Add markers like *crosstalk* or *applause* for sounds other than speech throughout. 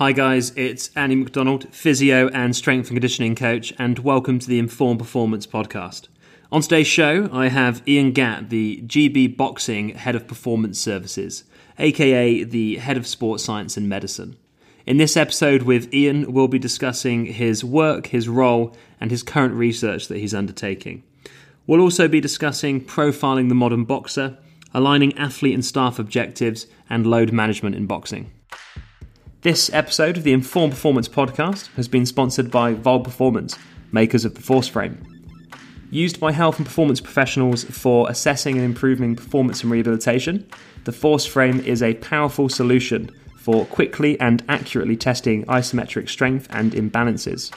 Hi, guys, it's Andy McDonald, physio and strength and conditioning coach, and welcome to the Informed Performance podcast. On today's show, I have Ian Gatt, the GB Boxing Head of Performance Services, aka the Head of Sports Science and Medicine. In this episode with Ian, we'll be discussing his work, his role, and his current research that he's undertaking. We'll also be discussing profiling the modern boxer, aligning athlete and staff objectives, and load management in boxing. This episode of the Informed Performance podcast has been sponsored by VALD Performance, makers of the Force Frame. Used by health and performance professionals for assessing and improving performance and rehabilitation, the Force Frame is a powerful solution for quickly and accurately testing isometric strength and imbalances.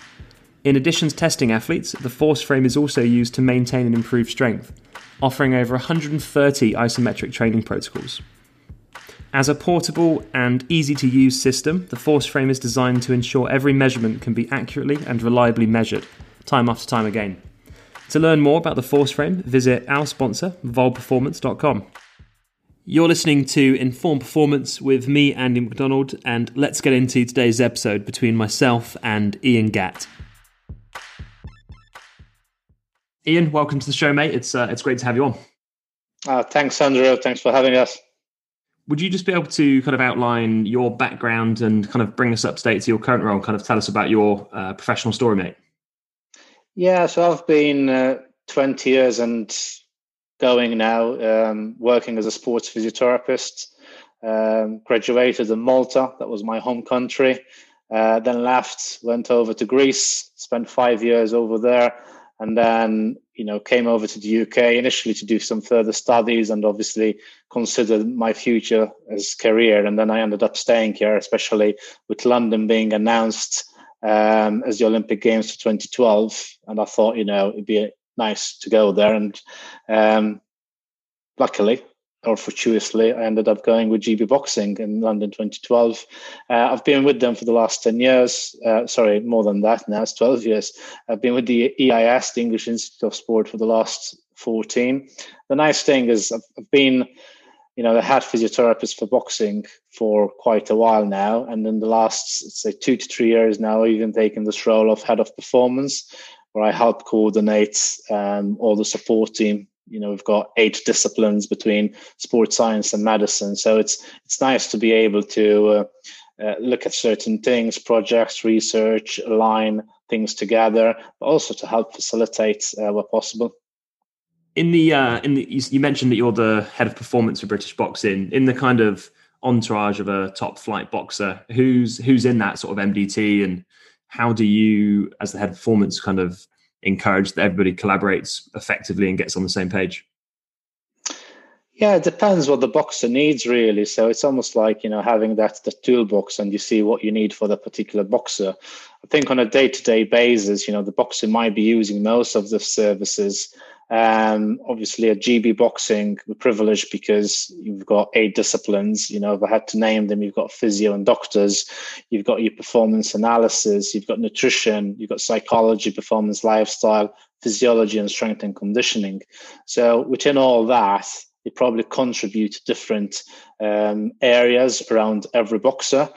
In addition to testing athletes, the Force Frame is also used to maintain and improve strength, offering over 130 isometric training protocols. As a portable and easy to use system, the force frame is designed to ensure every measurement can be accurately and reliably measured, time after time again. To learn more about the force frame, visit our sponsor, valdperformance.com. You're listening to Inform Performance with me, Andy McDonald, and let's get into today's episode between myself and Ian Gatt. Ian, welcome to the show, mate. It's uh, it's great to have you on. Uh, thanks, Andrew. Thanks for having us would you just be able to kind of outline your background and kind of bring us up to date to your current role kind of tell us about your uh, professional story, mate? Yeah, so I've been uh, 20 years and going now, um, working as a sports physiotherapist. Um, graduated in Malta, that was my home country. Uh, then left, went over to Greece, spent five years over there, and then you know came over to the UK initially to do some further studies and obviously considered my future as career. And then I ended up staying here especially with London being announced um, as the Olympic Games for 2012 and I thought you know it'd be nice to go there. And um, luckily or fortuitously, I ended up going with GB Boxing in London 2012. Uh, I've been with them for the last 10 years. Uh, sorry, more than that now, it's 12 years. I've been with the EIS, the English Institute of Sport, for the last 14. The nice thing is, I've, I've been, you know, the head physiotherapist for boxing for quite a while now. And in the last, say, two to three years now, I've even taken this role of head of performance, where I help coordinate um, all the support team you know we've got eight disciplines between sports science and medicine. So it's it's nice to be able to uh, uh, look at certain things projects research align things together but also to help facilitate uh, where possible. In the uh, in the you mentioned that you're the head of performance for british boxing. In the kind of entourage of a top flight boxer who's who's in that sort of mdt and how do you as the head of performance kind of encourage that everybody collaborates effectively and gets on the same page? Yeah, it depends what the boxer needs really. So it's almost like, you know, having that the toolbox and you see what you need for the particular boxer. I think on a day-to-day basis, you know, the boxer might be using most of the services um, obviously, at GB Boxing, we're privileged because you've got eight disciplines. You know, if I had to name them, you've got physio and doctors, you've got your performance analysis, you've got nutrition, you've got psychology, performance lifestyle, physiology, and strength and conditioning. So, within all that, you probably contribute to different um, areas around every boxer.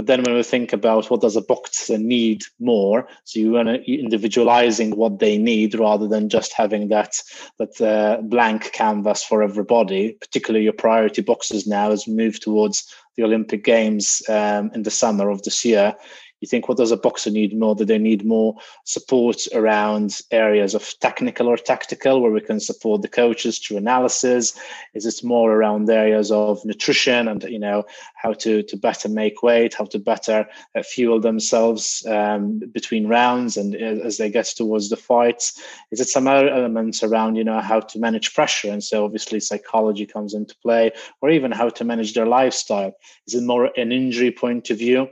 But then when we think about what does a boxer need more, so you want to individualizing what they need rather than just having that that uh, blank canvas for everybody. Particularly your priority boxers now as we move towards the Olympic Games um, in the summer of this year you think what does a boxer need more? Do they need more support around areas of technical or tactical where we can support the coaches through analysis? Is it more around areas of nutrition and you know how to to better make weight how to better uh, fuel themselves um, between rounds and uh, as they get towards the fights? Is it some other elements around you know how to manage pressure? And so obviously psychology comes into play or even how to manage their lifestyle. Is it more an injury point of view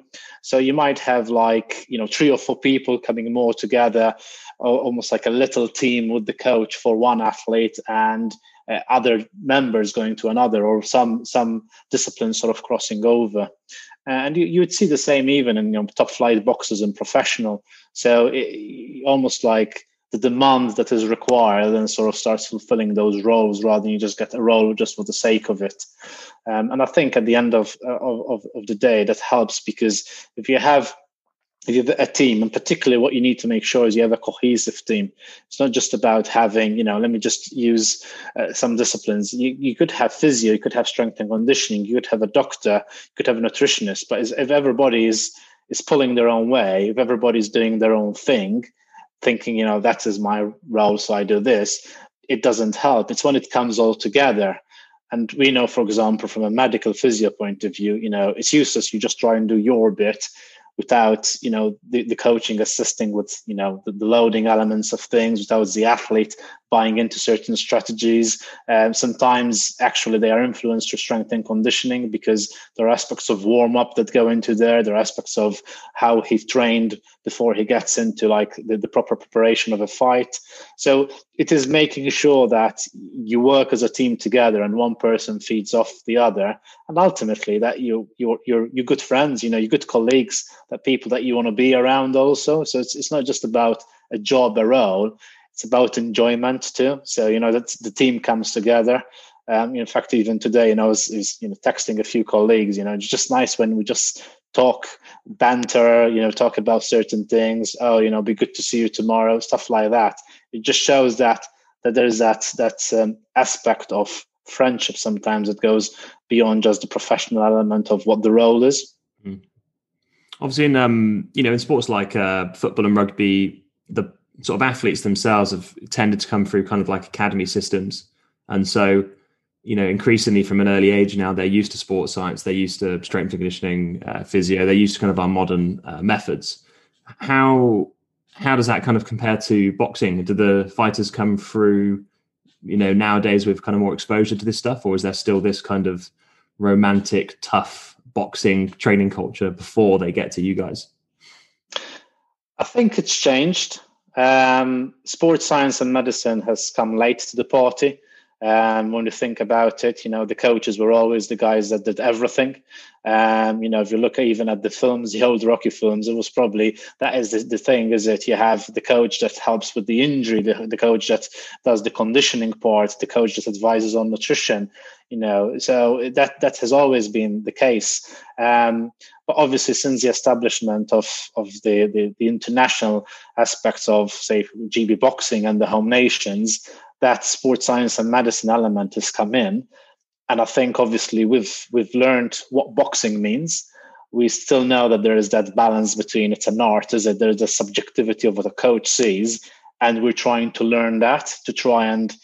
so you might have like, you know, three or four people coming more together, almost like a little team with the coach for one athlete and uh, other members going to another or some some discipline sort of crossing over. And you, you would see the same even in you know, top flight boxers and professional. So it, almost like the demand that is required and sort of starts fulfilling those roles rather than you just get a role just for the sake of it. Um, and I think at the end of, of, of the day, that helps because if you have if you have a team, and particularly what you need to make sure is you have a cohesive team. It's not just about having, you know, let me just use uh, some disciplines. You, you could have physio, you could have strength and conditioning, you could have a doctor, you could have a nutritionist. But if everybody is is pulling their own way, if everybody's doing their own thing, thinking, you know, that is my role, so I do this, it doesn't help. It's when it comes all together. And we know, for example, from a medical physio point of view, you know, it's useless. You just try and do your bit without you know the, the coaching assisting with you know the, the, loading elements of things without the athlete buying into certain strategies. Um, sometimes actually they are influenced through strength and conditioning because there are aspects of warm up that go into there. There are aspects of how he trained before he gets into like the, the proper preparation of a fight. So it is making sure that you work as a team together and one person feeds off the other and ultimately that you you're you're, you're good friends you know you're good colleagues that people that you want to be around also so it's, it's not just about a job a role it's about enjoyment too so you know that the team comes together um, in fact, even today, you know, I was, was, you know texting a few colleagues. You know, it's just nice when we just talk, banter. You know, talk about certain things. Oh, you know, be good to see you tomorrow. Stuff like that it just shows that that there's that that um, aspect of friendship sometimes it goes beyond just the professional element of what the role is. Mm. obviously in um you know in sports like uh, football and rugby the sort of athletes themselves have tended to come through kind of like academy systems. And so you know increasingly from an early age now they're used to sports science they're used to strength and conditioning uh, physio they're used to kind of our modern uh, methods. How how does that kind of compare to boxing? Do the fighters come through, you know, nowadays with kind of more exposure to this stuff, or is there still this kind of romantic, tough boxing training culture before they get to you guys? I think it's changed. Um, sports science and medicine has come late to the party. Um, when you think about it, you know, the coaches were always the guys that did everything. Um, you know, if you look even at the films, the old Rocky films, it was probably that is the, the thing, is it? You have the coach that helps with the injury, the, the coach that does the conditioning part, the coach that advises on nutrition, you know, so that that has always been the case. Um, but obviously, since the establishment of of the, the, the international aspects of say GB boxing and the home nations, that sports science and medicine element has come in. And I think obviously we've we've learned what boxing means. We still know that there is that balance between it's an art, is it? There's a subjectivity of what a coach sees, and we're trying to learn that to try and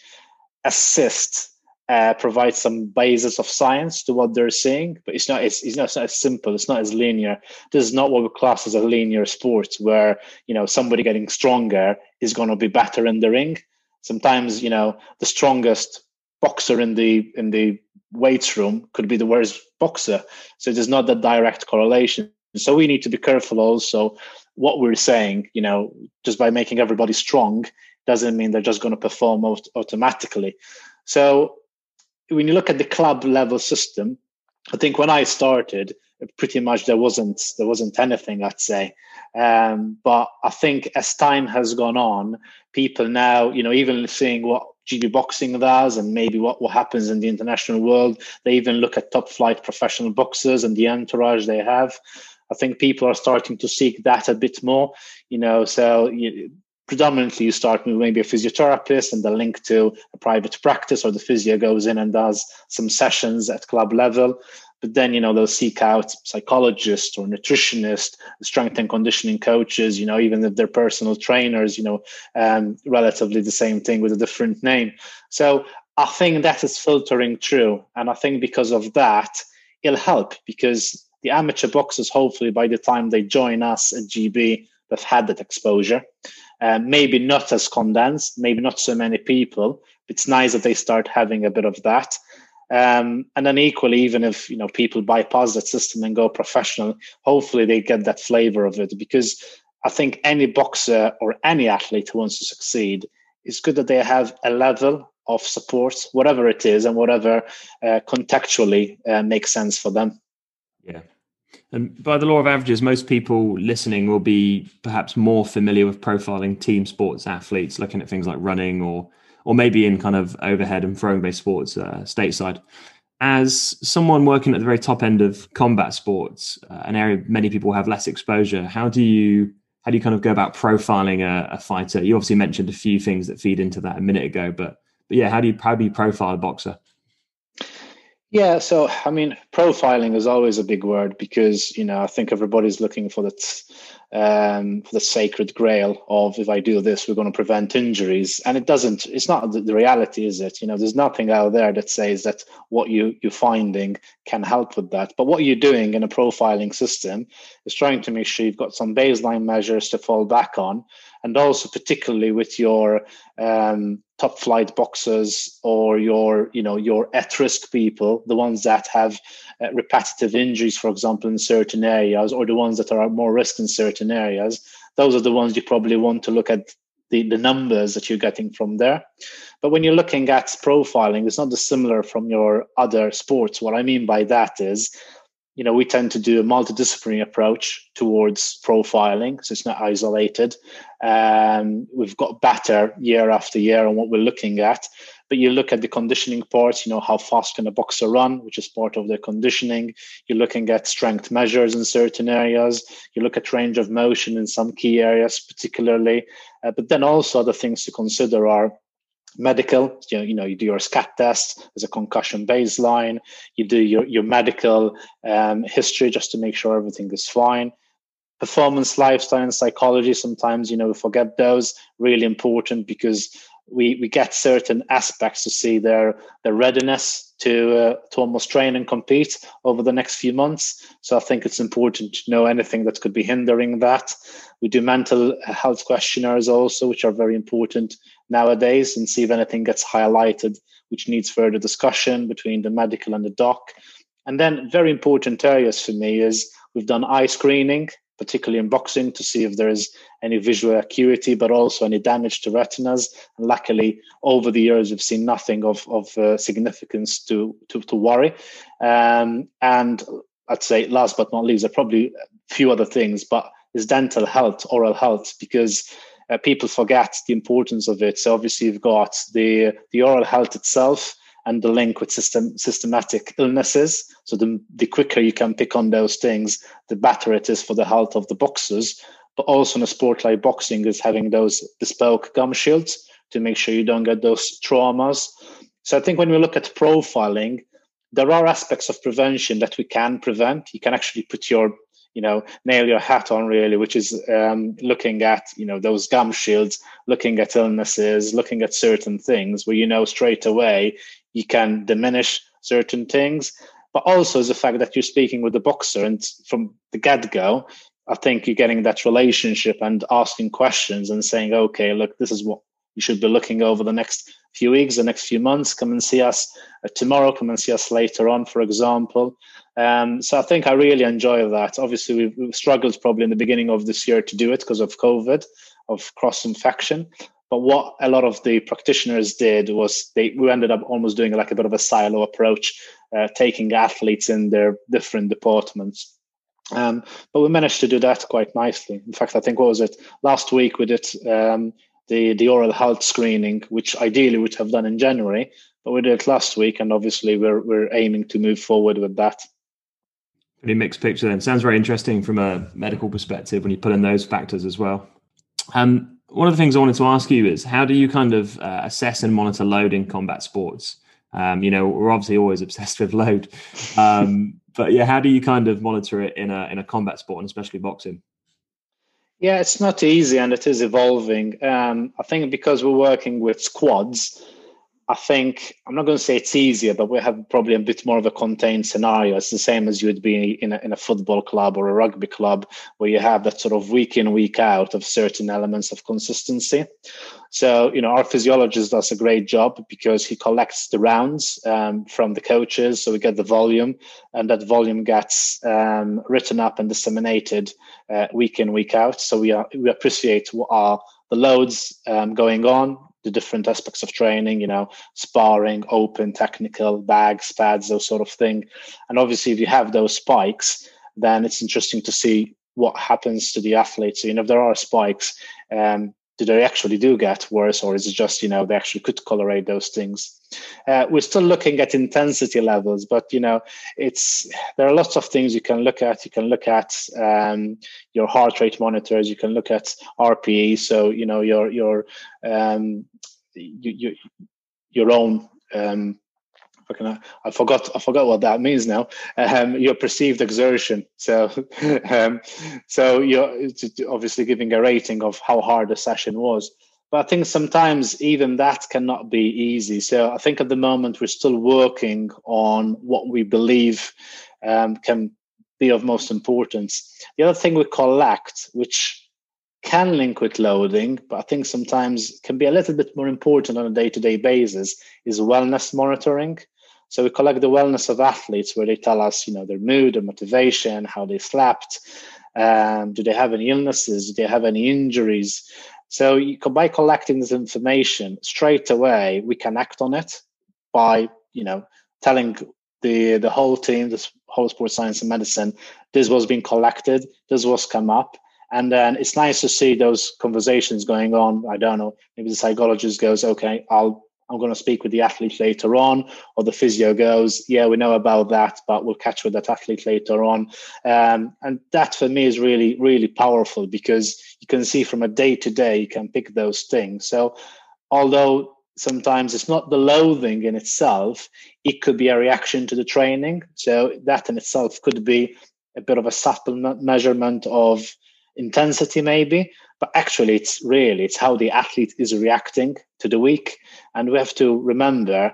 assist, uh, provide some basis of science to what they're seeing. But it's not it's, it's not, it's not as simple. It's not as linear. This is not what we class as a linear sport, where you know somebody getting stronger is going to be better in the ring sometimes you know the strongest boxer in the in the weights room could be the worst boxer. So there's not that direct correlation. So we need to be careful also what we're saying you know just by making everybody strong doesn't mean they're just going to perform automatically. So when you look at the club level system i think when i started pretty much there wasn't there wasn't anything i'd say. Um, but i think as time has gone on people now you know even seeing what GB boxing does and maybe what, what happens in the international world they even look at top flight professional boxers and the entourage they have. I think people are starting to seek that a bit more you know so you, predominantly you start with maybe a physiotherapist and the link to a private practice or the physio goes in and does some sessions at club level but then you know they'll seek out psychologists or nutritionists strength and conditioning coaches you know even if they're personal trainers you know um, relatively the same thing with a different name. So i think that is filtering through. And i think because of that it'll help because the amateur boxers hopefully by the time they join us at gb they've had that exposure. Um, maybe not as condensed maybe not so many people. It's nice that they start having a bit of that um, and then equally, even if you know people bypass that system and go professional, hopefully they get that flavor of it. Because I think any boxer or any athlete who wants to succeed, it's good that they have a level of support, whatever it is, and whatever uh, contextually uh, makes sense for them. Yeah. And by the law of averages, most people listening will be perhaps more familiar with profiling team sports athletes, looking at things like running or or maybe in kind of overhead and throwing based sports uh, stateside. As someone working at the very top end of combat sports, uh, an area many people have less exposure, how do you how do you kind of go about profiling a, a, fighter? You obviously mentioned a few things that feed into that a minute ago, but but yeah, how do you how do you profile a boxer? Yeah, so I mean, profiling is always a big word because you know I think everybody's looking for that um, for the sacred grail of if I do this, we're going to prevent injuries, and it doesn't. It's not the, reality, is it? You know, there's nothing out there that says that what you you're finding can help with that. But what you're doing in a profiling system is trying to make sure you've got some baseline measures to fall back on, and also particularly with your um, top flight boxers or your you know your at risk people the ones that have uh, repetitive injuries for example in certain areas or the ones that are at more risk in certain areas those are the ones you probably want to look at the, the numbers that you're getting from there. But when you're looking at profiling it's not dissimilar from your other sports. What i mean by that is you know, we tend to do a multidisciplinary approach towards profiling, so it's not isolated. Um, we've got better year after year on what we're looking at. But you look at the conditioning part, you know, how fast can a boxer run, which is part of their conditioning. You're looking at strength measures in certain areas. You look at range of motion in some key areas, particularly. Uh, but then also other things to consider are medical you know, you know you do your SCAT test as a concussion baseline you do your, your medical um, history just to make sure everything is fine. Performance lifestyle and psychology sometimes you know we forget those really important because we we get certain aspects to see their their readiness to uh, to almost train and compete over the next few months. So I think it's important to know anything that could be hindering that. We do mental health questionnaires also, which are very important nowadays, and see if anything gets highlighted, which needs further discussion between the medical and the doc. And then very important areas for me is we've done eye screening particularly in boxing, to see if there is any visual acuity, but also any damage to retinas. And luckily, over the years, we've seen nothing of, of uh, significance to, to, to worry. Um, and I'd say, last but not least, there are probably a few other things, but is dental health, oral health, because uh, people forget the importance of it. So obviously, you've got the the oral health itself and the link with system systematic illnesses. So the, the quicker you can pick on those things, the better it is for the health of the boxers. But also in a sport like boxing is having those bespoke gum shields to make sure you don't get those traumas. So I think when we look at profiling, there are aspects of prevention that we can prevent. You can actually put your you know nail your hat on really which is um, looking at you know those gum shields looking at illnesses looking at certain things where you know straight away you can diminish certain things. But also the fact that you're speaking with the boxer and from the get go, I think you're getting that relationship and asking questions and saying, okay, look, this is what you should be looking over the next few weeks, the next few months. Come and see us uh, tomorrow. Come and see us later on, for example. Um, so I think I really enjoy that. Obviously, we've, we've struggled probably in the beginning of this year to do it because of COVID, of cross infection. But what a lot of the practitioners did was they we ended up almost doing like a bit of a silo approach, uh, taking athletes in their different departments. Um, but we managed to do that quite nicely. In fact, I think what was it last week we did um, the the oral health screening, which ideally would have done in January, but we did it last week, and obviously we're we're aiming to move forward with that. Pretty mixed picture then. Sounds very interesting from a medical perspective when you put in those factors as well. Um, one of the things I wanted to ask you is how do you kind of uh, assess and monitor load in combat sports? Um, you know, we're obviously always *laughs* obsessed with load, um, but yeah, how do you kind of monitor it in a in a combat sport and especially boxing? Yeah, it's not easy and it is evolving. Um, I think because we're working with squads, I think I'm not going to say it's easier, but we have probably a bit more of a contained scenario. It's the same as you would be in a, in a football club or a rugby club, where you have that sort of week in, week out of certain elements of consistency. So, you know, our physiologist does a great job because he collects the rounds um, from the coaches. So we get the volume, and that volume gets um, written up and disseminated uh, week in, week out. So we, are, we appreciate what are the loads um, going on the different aspects of training, you know, sparring, open, technical, bags, pads, those sort of thing. And obviously, if you have those spikes, then it's interesting to see what happens to the athletes. So, you know, if there are spikes, um, do they actually do get worse, or is it just you know they actually could tolerate those things? Uh, we're still looking at intensity levels, but you know it's there are lots of things you can look at. You can look at um, your heart rate monitors. You can look at RPE, so you know your your um, you, you, your own um, I, I forgot I forgot what that means now. Um, your perceived exertion. So, *laughs* um, so you're obviously giving a rating of how hard the session was. But I think sometimes even that cannot be easy. So I think at the moment we're still working on what we believe um, can be of most importance. The other thing we collect, which can link with loading, but I think sometimes can be a little bit more important on a day-to-day basis, is wellness monitoring. So we collect the wellness of athletes where they tell us, you know, their mood, their motivation, how they slept, um, do they have any illnesses, do they have any injuries. So you, by collecting this information straight away, we can act on it by, you know, telling the the whole team, this whole sports science and medicine, this was being collected, this was come up. And then it's nice to see those conversations going on. I don't know, maybe the psychologist goes, okay, I'll I'm going to speak with the athlete later on, or the physio goes, yeah, we know about that, but we'll catch with that athlete later on. Um, and that for me is really, really powerful because you can see from a day to day, you can pick those things. So, although sometimes it's not the loathing in itself, it could be a reaction to the training. So, that in itself could be a bit of a subtle measurement of intensity, maybe but actually it's really it's how the athlete is reacting to the week. And we have to remember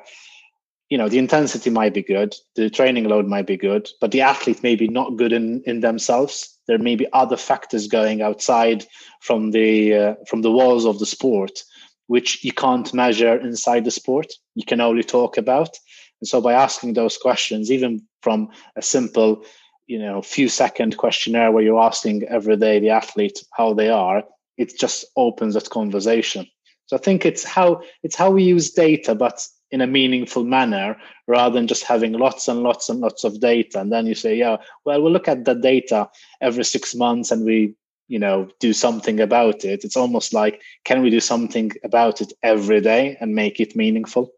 you know the intensity might be good the training load might be good but the athlete may be not good in in themselves. There may be other factors going outside from the uh, from the walls of the sport which you can't measure inside the sport. You can only talk about. And so by asking those questions even from a simple you know few second questionnaire where you're asking every day the athlete how they are it just opens that conversation. So i think it's how it's how we use data but in a meaningful manner rather than just having lots and lots and lots of data. And then you say yeah well we'll look at the data every six months and we you know do something about it. It's almost like can we do something about it every day and make it meaningful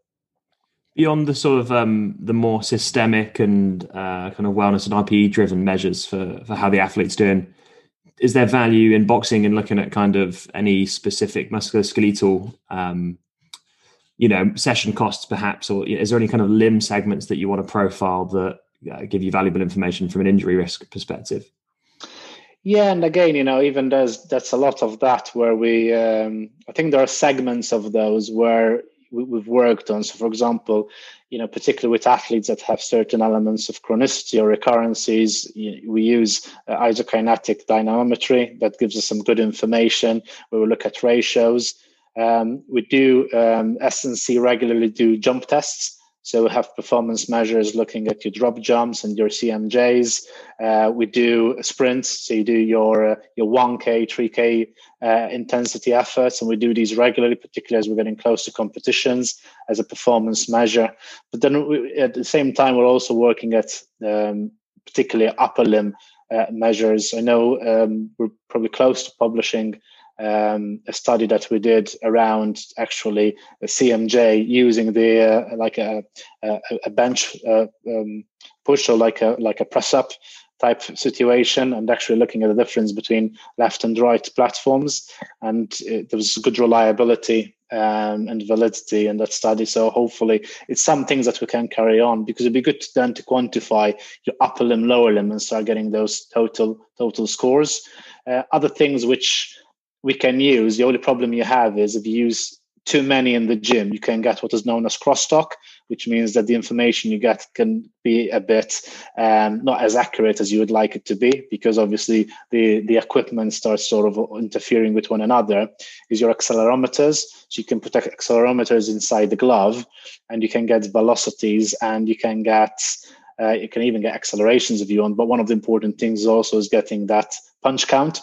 beyond the sort of um, the more systemic and uh, kind of wellness and RPE driven measures for for how the athlete's doing, is there value in boxing and looking at kind of any specific musculoskeletal, um, you know, session costs perhaps, or is there any kind of limb segments that you want to profile that uh, give you valuable information from an injury risk perspective? Yeah, and again, you know, even there's that's a lot of that where we, um, I think there are segments of those where we, have worked on. So, for example, you know, particularly with athletes that have certain elements of chronicity or recurrences, we use uh, isokinetic dynamometry that gives us some good information we look at ratios. Um, we do um, S&C regularly do jump tests so we have performance measures looking at your drop jumps and your CMJs. Uh, we do sprints, so you do your uh, your 1K, 3K uh, intensity efforts, and we do these regularly, particularly as we're getting close to competitions as a performance measure. But then we, at the same time, we're also working at um, particularly upper limb uh, measures. I know um, we're probably close to publishing um, a study that we did around actually CMJ using the uh, like a, a, a bench uh, um, push or like a like a press up type situation and actually looking at the difference between left and right platforms. And it, there was good reliability um, and validity in that study. So hopefully it's some things that we can carry on because it'd be good to then to quantify your upper limb lower limb and start getting those total total scores. Uh, other things which we can use. The only problem you have is if you use too many in the gym, you can get what is known as crosstalk, which means that the information you get can be a bit um, not as accurate as you would like it to be, because obviously the, the equipment starts sort of interfering with one another. Is your accelerometers, so you can put accelerometers inside the glove, and you can get velocities, and you can get uh, you can even get accelerations if you want. But one of the important things also is getting that punch count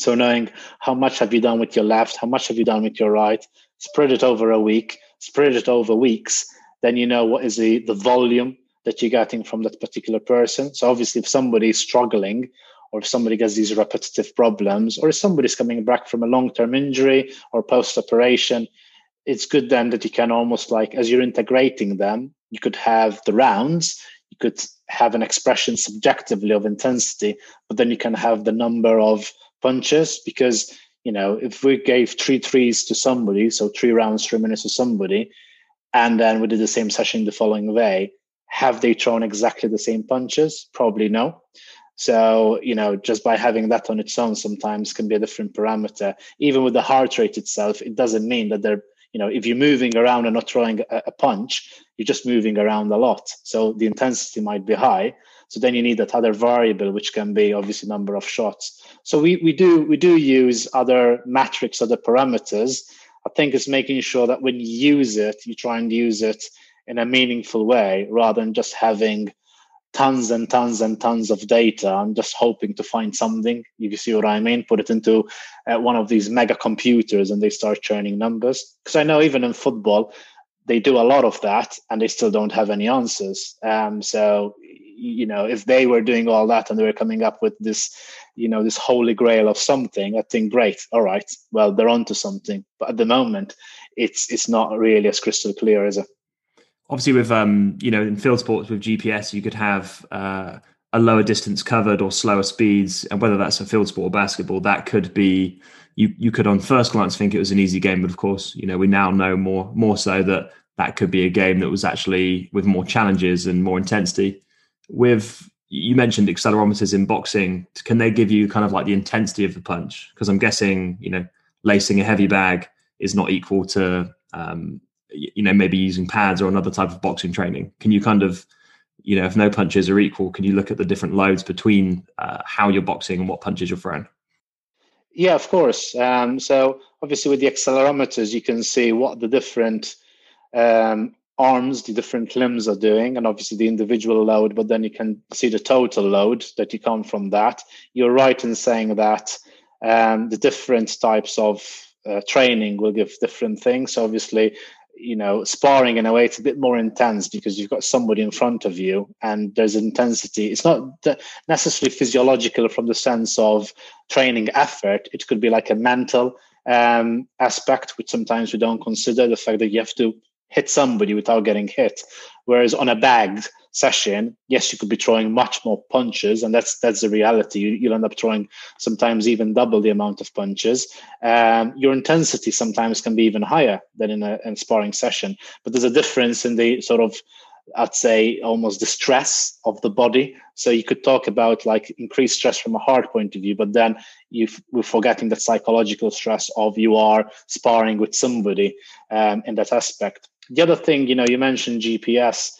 so knowing how much have you done with your left, how much have you done with your right, spread it over a week, spread it over weeks, then you know what is the, the volume that you're getting from that particular person. So obviously, if somebody is struggling, or if somebody gets these repetitive problems, or if somebody's coming back from a long-term injury or post-operation, it's good then that you can almost like as you're integrating them, you could have the rounds, you could have an expression subjectively of intensity, but then you can have the number of punches because you know if we gave three threes to somebody, so three rounds, three minutes to somebody, and then we did the same session the following day, have they thrown exactly the same punches? Probably no. So, you know, just by having that on its own sometimes can be a different parameter. Even with the heart rate itself, it doesn't mean that they're, you know, if you're moving around and not throwing a, a punch, you're just moving around a lot. So the intensity might be high. So then you need that other variable, which can be obviously number of shots. So we, we do we do use other metrics, other parameters. I think it's making sure that when you use it, you try and use it in a meaningful way rather than just having tons and tons and tons of data and just hoping to find something. You see what I mean? Put it into uh, one of these mega computers and they start churning numbers. Because I know even in football, they do a lot of that and they still don't have any answers. Um, so, you know, if they were doing all that and they were coming up with this, you know, this holy grail of something, I think, great, all right, well, they're onto something. But at the moment, it's it's not really as crystal clear as a. obviously with um, you know in field sports with GPS you could have uh, a lower distance covered or slower speeds, and whether that's a field sport or basketball, that could be you you could on first glance think it was an easy game, but of course you know we now know more more so that that could be a game that was actually with more challenges and more intensity. With you mentioned accelerometers in boxing, can they give you kind of like the intensity of the punch? Because I'm guessing you know lacing a heavy bag is not equal to um, you know maybe using pads or another type of boxing training can you kind of you know if no punches are equal can you look at the different loads between uh, how you're boxing and what punches you're throwing yeah of course um, so obviously with the accelerometers you can see what the different um, arms the different limbs are doing and obviously the individual load but then you can see the total load that you come from that. You're right in saying that um, the different types of uh, training will give different things. Obviously you know sparring in a way it's a bit more intense because you've got somebody in front of you and there's intensity. It's not necessarily physiological from the sense of training effort. It could be like a mental um, aspect which sometimes we don't consider the fact that you have to hit somebody without getting hit whereas on a bagged session, yes, you could be throwing much more punches, and that's that's the reality. You, will end up throwing sometimes even double the amount of punches. Um, your intensity sometimes can be even higher than in a, in a sparring session, but there's a difference in the sort of I'd say almost the stress of the body. So you could talk about like increased stress from a hard point of view, but then you we're forgetting that psychological stress of you are sparring with somebody um, in that aspect. The other thing, you know, you mentioned GPS.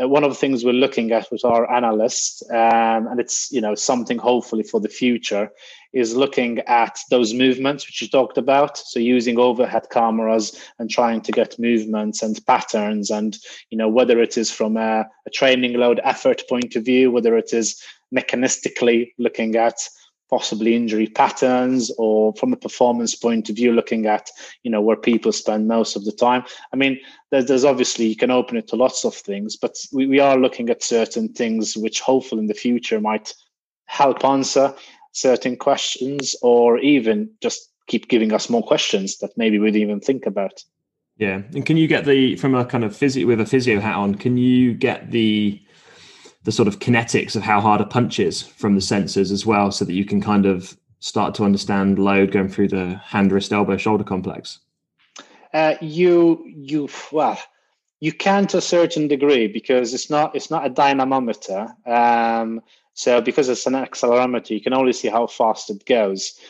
Uh, one of the things we're looking at with our analysts, um, and it's you know something hopefully for the future, is looking at those movements which you talked about. So using overhead cameras and trying to get movements and patterns, and you know whether it is from a, a training load effort point of view, whether it is mechanistically looking at possibly injury patterns or from a performance point of view looking at you know where people spend most of the time. I mean there's, there's obviously you can open it to lots of things but we, we are looking at certain things which hopefully in the future might help answer certain questions or even just keep giving us more questions that maybe we didn't even think about. Yeah. And can you get the from a kind of physio with a physio hat on can you get the the sort of kinetics of how hard a punch is from the sensors as well, so that you can kind of start to understand load going through the hand, wrist, elbow, shoulder complex? Uh, you you well you can to a certain degree because it's not it's not a dynamometer. Um, so because it's an accelerometer, you can only see how fast it goes.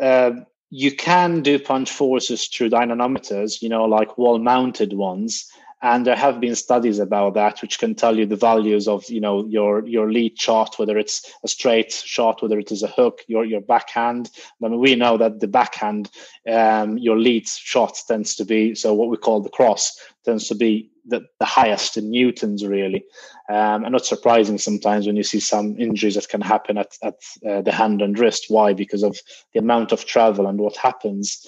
Uh, you can do punch forces through dynamometers, you know, like wall mounted ones, and there have been studies about that which can tell you the values of you know your your lead shot whether it's a straight shot whether it is a hook your your backhand. I mean we know that the backhand um, your lead shot tends to be so what we call the cross tends to be the, the highest in newtons really. Um, and not surprising sometimes when you see some injuries that can happen at, at uh, the hand and wrist. Why? Because of the amount of travel and what happens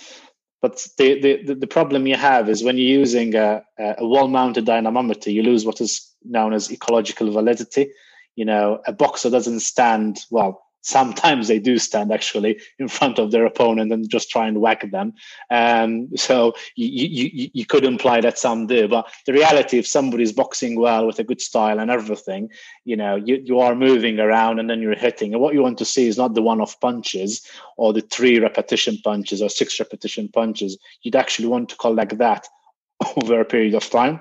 but the, the, the problem you have is when you're using a, a wall mounted dynamometer, you lose what is known as ecological validity. You know, a boxer doesn't stand well sometimes they do stand actually in front of their opponent and just try and whack them. Um, so you, you, you could imply that some do, but the reality, if somebody's boxing well with a good style and everything, you know, you, you are moving around and then you're hitting. And what you want to see is not the one-off punches or the three repetition punches or six repetition punches. You'd actually want to collect that *laughs* over a period of time.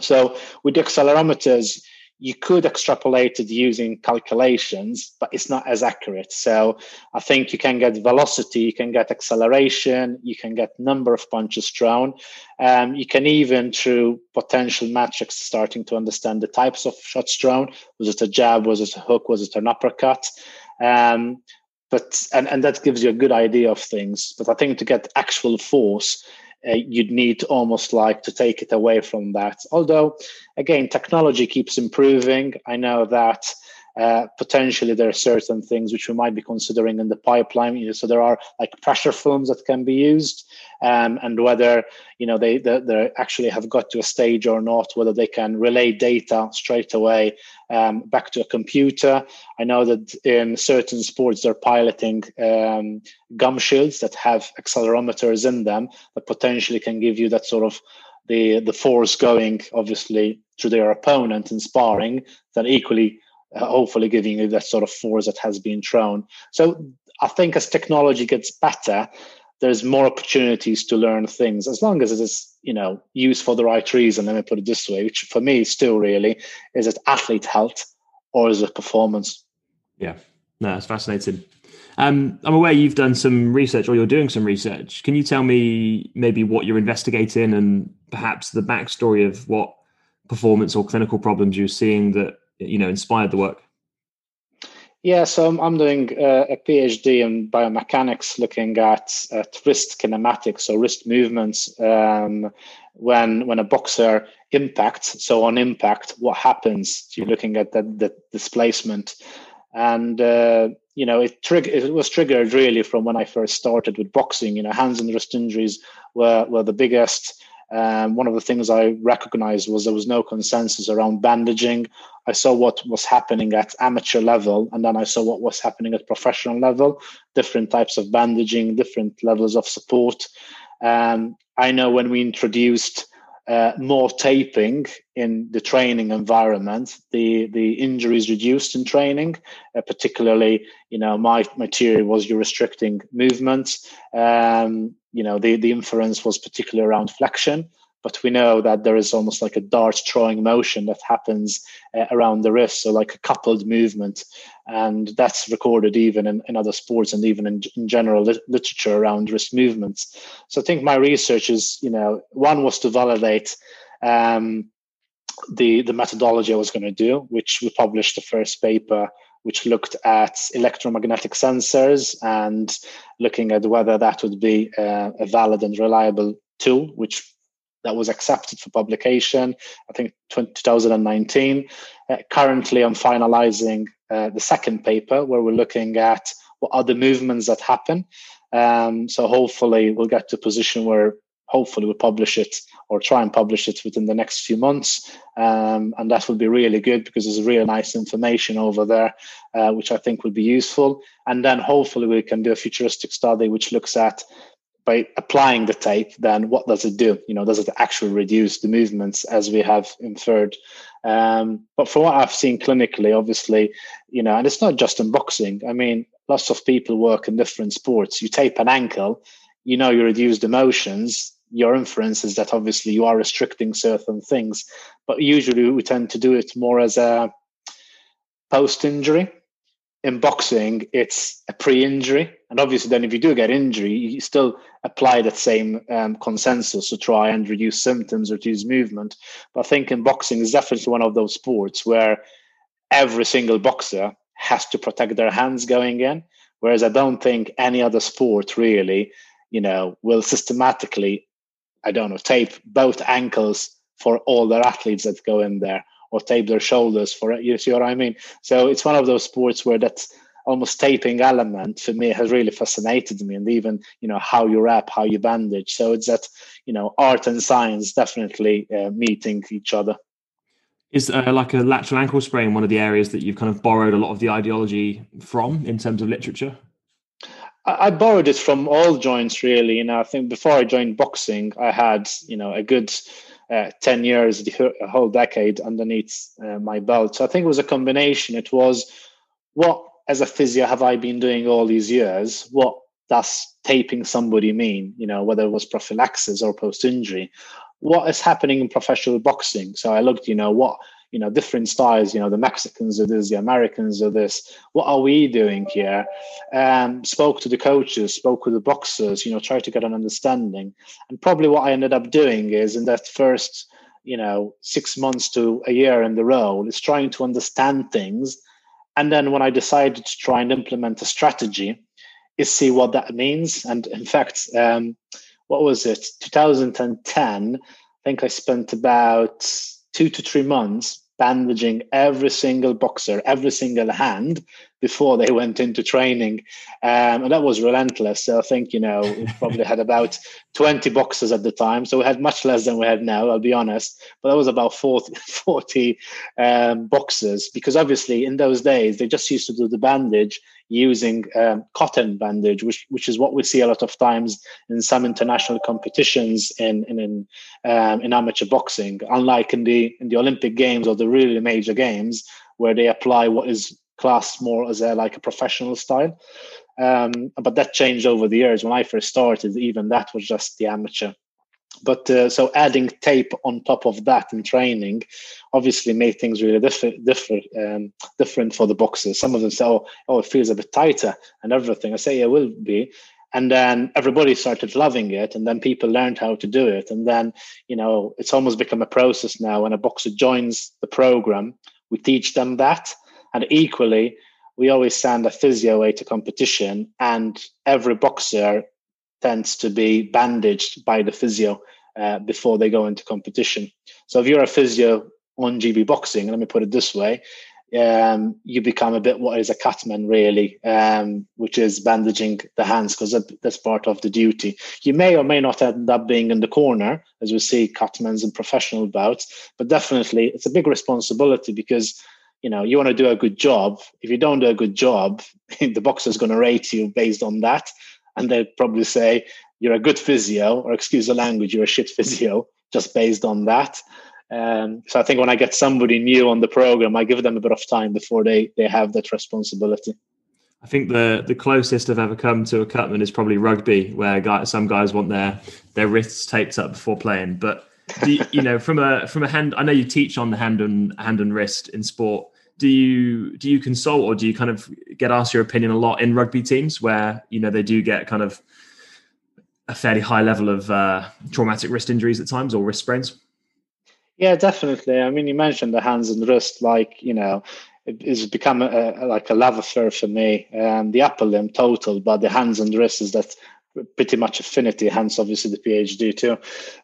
So with the accelerometers, you could extrapolate it using calculations, but it's not as accurate. So I think you can get velocity, you can get acceleration, you can get number of punches thrown. Um, you can even, through potential metrics, starting to understand the types of shots thrown. Was it a jab? Was it a hook? Was it an uppercut? Um, but and, and that gives you a good idea of things. But I think to get actual force, uh, you'd need almost like to take it away from that. Although, again, technology keeps improving. I know that uh, potentially there are certain things which we might be considering in the pipeline. You know, so there are like pressure films that can be used, um, and whether you know they, they, they actually have got to a stage or not, whether they can relay data straight away um, back to a computer. I know that in certain sports they're piloting um, gum shields that have accelerometers in them that potentially can give you that sort of the the force going obviously to their opponent in sparring that equally uh, hopefully giving you that sort of force that has been thrown. So I think as technology gets better, there's more opportunities to learn things as long as it is, you know, used for the right reason. Let me put it this way, which for me still really is it athlete health or is it performance? Yeah, no, it's fascinating. Um, I'm aware you've done some research or you're doing some research. Can you tell me maybe what you're investigating and perhaps the backstory of what performance or clinical problems you're seeing that you know inspired the work? Yeah, so I'm, I'm doing uh, a PhD in biomechanics, looking at, at wrist kinematics or wrist movements um, when when a boxer impacts. So on impact, what happens? You're looking at the, the displacement, and uh, you know it trig- it was triggered really from when I first started with boxing. You know, hands and wrist injuries were were the biggest. Um, one of the things I recognized was there was no consensus around bandaging. I saw what was happening at amateur level, and then I saw what was happening at professional level. Different types of bandaging, different levels of support. Um, I know when we introduced uh, more taping in the training environment, the the injuries reduced in training. Uh, particularly, you know, my theory was you're restricting movements. Um, you know the, the inference was particularly around flexion but we know that there is almost like a dart throwing motion that happens uh, around the wrist so like a coupled movement. And that's recorded even in, in other sports and even in, in general literature around wrist movements. So i think my research is you know one was to validate um, the the methodology i was going to do which we published the first paper which looked at electromagnetic sensors and looking at whether that would be uh, a valid and reliable tool, which that was accepted for publication, I think 2019. Uh, currently, I'm finalizing uh, the second paper where we're looking at what are the movements that happen. Um, so hopefully, we'll get to a position where hopefully we'll publish it or try and publish it within the next few months. Um, and that will be really good because there's real nice information over there, uh, which I think will be useful. And then hopefully we can do a futuristic study which looks at by applying the tape, then what does it do? You know, does it actually reduce the movements as we have inferred? Um, but from what I've seen clinically, obviously, you know, and it's not just in boxing. I mean, lots of people work in different sports. You tape an ankle, you know, you reduce the motions your inference is that obviously you are restricting certain things, but usually we tend to do it more as a post injury. In boxing, it's a pre injury. And obviously, then if you do get injury, you still apply that same um, consensus to try and reduce symptoms, or reduce movement. But I think in boxing is definitely one of those sports where every single boxer has to protect their hands going in. Whereas I don't think any other sport really, you know, will systematically I don't know, tape both ankles for all their athletes that go in there, or tape their shoulders for it. You see what I mean? So it's one of those sports where that's almost taping element for me has really fascinated me, and even you know how you wrap, how you bandage. So it's that you know art and science definitely uh, meeting each other. Is uh, like a lateral ankle sprain one of the areas that you've kind of borrowed a lot of the ideology from in terms of literature? I, borrowed it from all joints, really. You know, I think before I joined boxing, I had you know a good uh, 10 years, a whole decade underneath uh, my belt. So I think it was a combination. It was what, as a physio, have I been doing all these years? What does taping somebody mean? You know, whether it was prophylaxis or post injury. What is happening in professional boxing? So I looked, you know, what you know different styles you know the mexicans are this the americans are this. What are we doing here? Um, spoke to the coaches spoke with the boxers you know tried to get an understanding. And probably what i ended up doing is in that first you know six months to a year in the role is trying to understand things. And then when i decided to try and implement a strategy is see what that means. And in fact um, what was it? 2010 i think i spent about two to three months bandaging every single boxer, every single hand before they *laughs* went into training. Um, and that was relentless. So I think, you know, we *laughs* probably had about 20 boxers at the time. So we had much less than we have now, I'll be honest. But that was about 40, *laughs* 40 um, boxers because obviously in those days they just used to do the bandage using um, cotton bandage, which which is what we see a lot of times in some international competitions in in in, um, in amateur boxing. Unlike in the in the Olympic Games or the really major games, where they apply what is classed more as a like a professional style. Um, but that changed over the years. When I first started, even that was just the amateur but uh, so adding tape on top of that in training obviously made things really different different um, different for the boxers. Some of them say oh, oh it feels a bit tighter and everything. I say yeah, it will be. And then everybody started loving it and then people learned how to do it. And then you know it's almost become a process now when a boxer joins the program we teach them that. And equally we always send a physio away to competition and every boxer tends to be bandaged by the physio uh, before they go into competition. So if you're a physio on GB boxing, let me put it this way, um, you become a bit what is a cutman really, um, which is bandaging the hands because that's part of the duty. You may or may not end up being in the corner, as we see cutmans in professional bouts, but definitely it's a big responsibility because you know you want to do a good job. If you don't do a good job, *laughs* the boxer is going to rate you based on that and they'd probably say you're a good physio, or excuse the language, you're a shit physio, *laughs* just based on that. Um, so I think when I get somebody new on the program, I give them a bit of time before they they have that responsibility. I think the the closest I've ever come to a cutman is probably rugby, where guys, some guys want their their wrists taped up before playing. But you, you, know, from a from a hand, I know you teach on the hand and hand and wrist in sport do you do you consult or do you kind of get asked your opinion a lot in rugby teams where you know they do get kind of a fairly high level of uh, traumatic wrist injuries at times or wrist sprains? Yeah, definitely. I mean, you mentioned the hands and wrist, like you know, it has become a, a, like a love affair for me. Um, the upper limb total, but the hands and wrists is that pretty much affinity. Hence, obviously, the PhD too.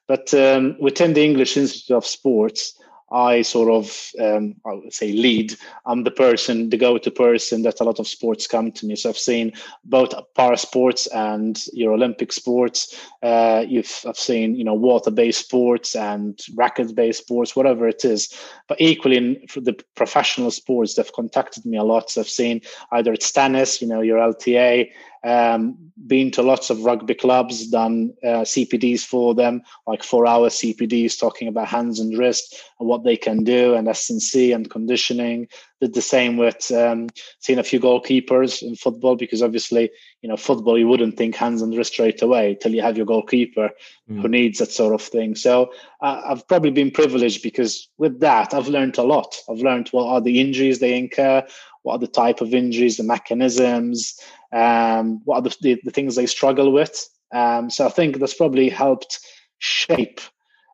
But um, within the English Institute of Sports, I sort of, um, I would say, lead. I'm the person, the go-to person that a lot of sports come to me. So I've seen both para sports and your Olympic sports. Uh, you've, I've seen, you know, water-based sports and racket-based sports, whatever it is. But equally, in, the professional sports, they've contacted me a lot. So I've seen either it's tennis, you know, your LTA, um, been to lots of rugby clubs, done uh, CPDs for them, like four-hour CPDs talking about hands and wrist and what they can do, and S&C and conditioning. Did the same with um, seeing a few goalkeepers in football because obviously, you know, football you wouldn't think hands and wrist straight away till you have your goalkeeper mm. who needs that sort of thing. So uh, I've probably been privileged because with that I've learned a lot. I've learned what are the injuries they incur, what are the type of injuries, the mechanisms, um, what are the, the, the, things they struggle with. Um, so I think that's probably helped shape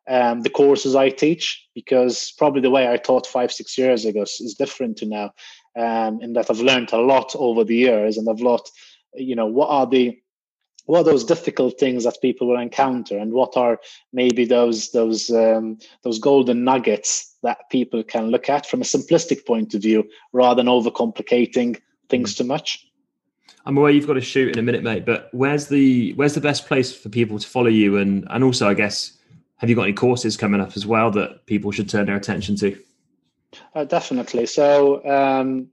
um, the courses I teach because probably the way I taught five, six years ago is different to now. Um, in that I've learned a lot over the years and I've learned, you know, what are the what are those difficult things that people will encounter and what are maybe those those um, those golden nuggets that people can look at from a simplistic point of view rather than overcomplicating things mm. too much i'm aware you've got to shoot in a minute mate but where's the where's the best place for people to follow you and and also i guess have you got any courses coming up as well that people should turn their attention to Uh, definitely. So um,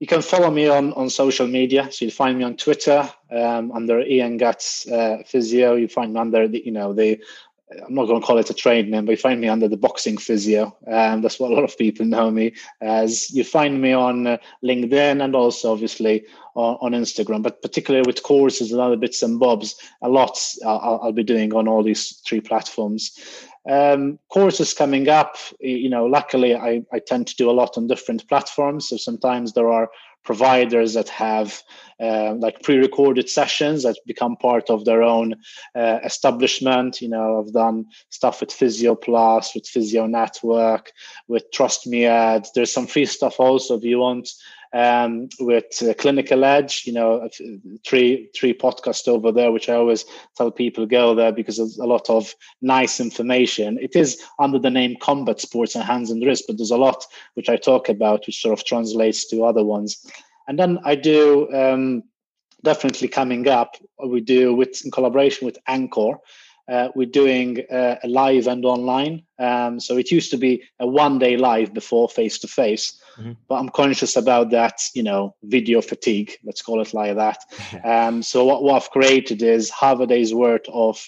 you can follow me on, on social media. So you'll find me on Twitter um, under Ian Gatt's uh, Physio. You find me under the you know the I'm not going to call it a trade name, but you find me under the boxing physio. Um, that's what a lot of people know me as. You find me on uh, LinkedIn and also obviously on, on, Instagram, but particularly with courses and other bits and bobs, a lot I'll, I'll be doing on all these three platforms. Um, courses coming up, you know, luckily I, I tend to do a lot on different platforms. So sometimes there are providers that have uh, like pre-recorded sessions that become part of their own uh, establishment. You know, I've done stuff with Physio Plus, with Physio Network, with Trust Me Ed. There's some free stuff also if you want um, with uh, Clinical Edge. You know, three three podcasts over there, which I always tell people go there because there's a lot of nice information. It is under the name Combat Sports and Hands and Wrist, but there's a lot which I talk about, which sort of translates to other ones. And then I do um, definitely coming up. We do with in collaboration with Anchor uh, we're doing uh, live and online. Um, so it used to be a one day live before face to face, but I'm conscious about that, you know, video fatigue, let's call it like that. *laughs* Um, so what, what I've created is half a day's worth of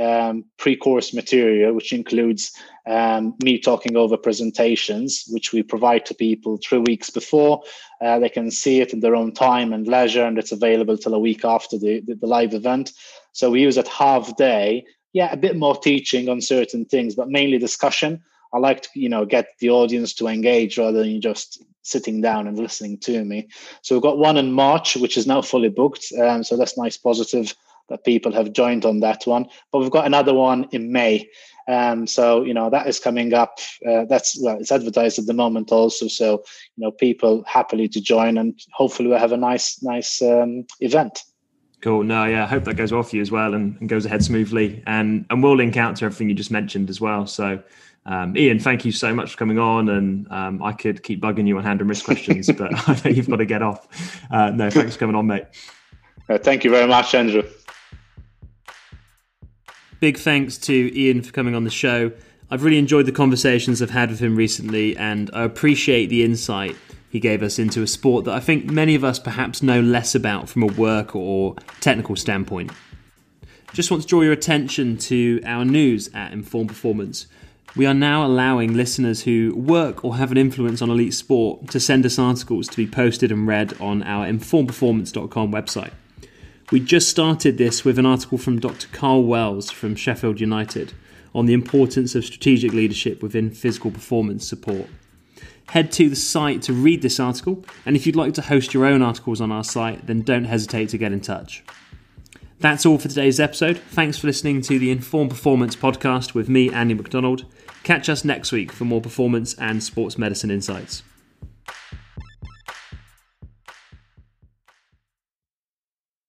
um, pre-course material, which includes um, me talking over presentations, which we provide to people three weeks before. Uh, they can see it in their own time and leisure, and it's available till a week after the, the, the live event. So we use it half day yeah, a bit more teaching on certain things, but mainly discussion. I like to, you know, get the audience to engage rather than just sitting down and listening to me. So we've got one in March, which is now fully booked. Um, so that's nice, positive that people have joined on that one. But we've got another one in May. Um, so you know that is coming up. Uh, that's well, it's advertised at the moment also. So you know people happily to join, and hopefully we'll have a nice, nice um, event. Cool. No, yeah, I hope that goes well for you as well and, and goes ahead smoothly. And and we'll link out to everything you just mentioned as well. So, um, Ian, thank you so much for coming on. And um, I could keep bugging you on hand and wrist questions, but *laughs* I know you've got to get off. Uh, no, thanks for coming on, mate. Uh, thank you very much, Andrew. Big thanks to Ian for coming on the show. I've really enjoyed the conversations I've had with him recently, and I appreciate the insight he gave us into a sport that I think many of us perhaps know less about from a work or technical standpoint. Just want to draw your attention to our news at Inform Performance. We are now allowing listeners who work or have an influence on elite sport to send us articles to be posted and read on our informperformance.com website. We just started this with an article from Dr. Carl Wells from Sheffield United on the importance of strategic leadership within physical performance support head to the site to read this article. And if you'd like to host your own articles on our site, then don't hesitate to get in touch. That's all for today's episode. Thanks for listening to the Inform Performance podcast with me, Andy McDonald. Catch us next week for more performance and sports medicine insights.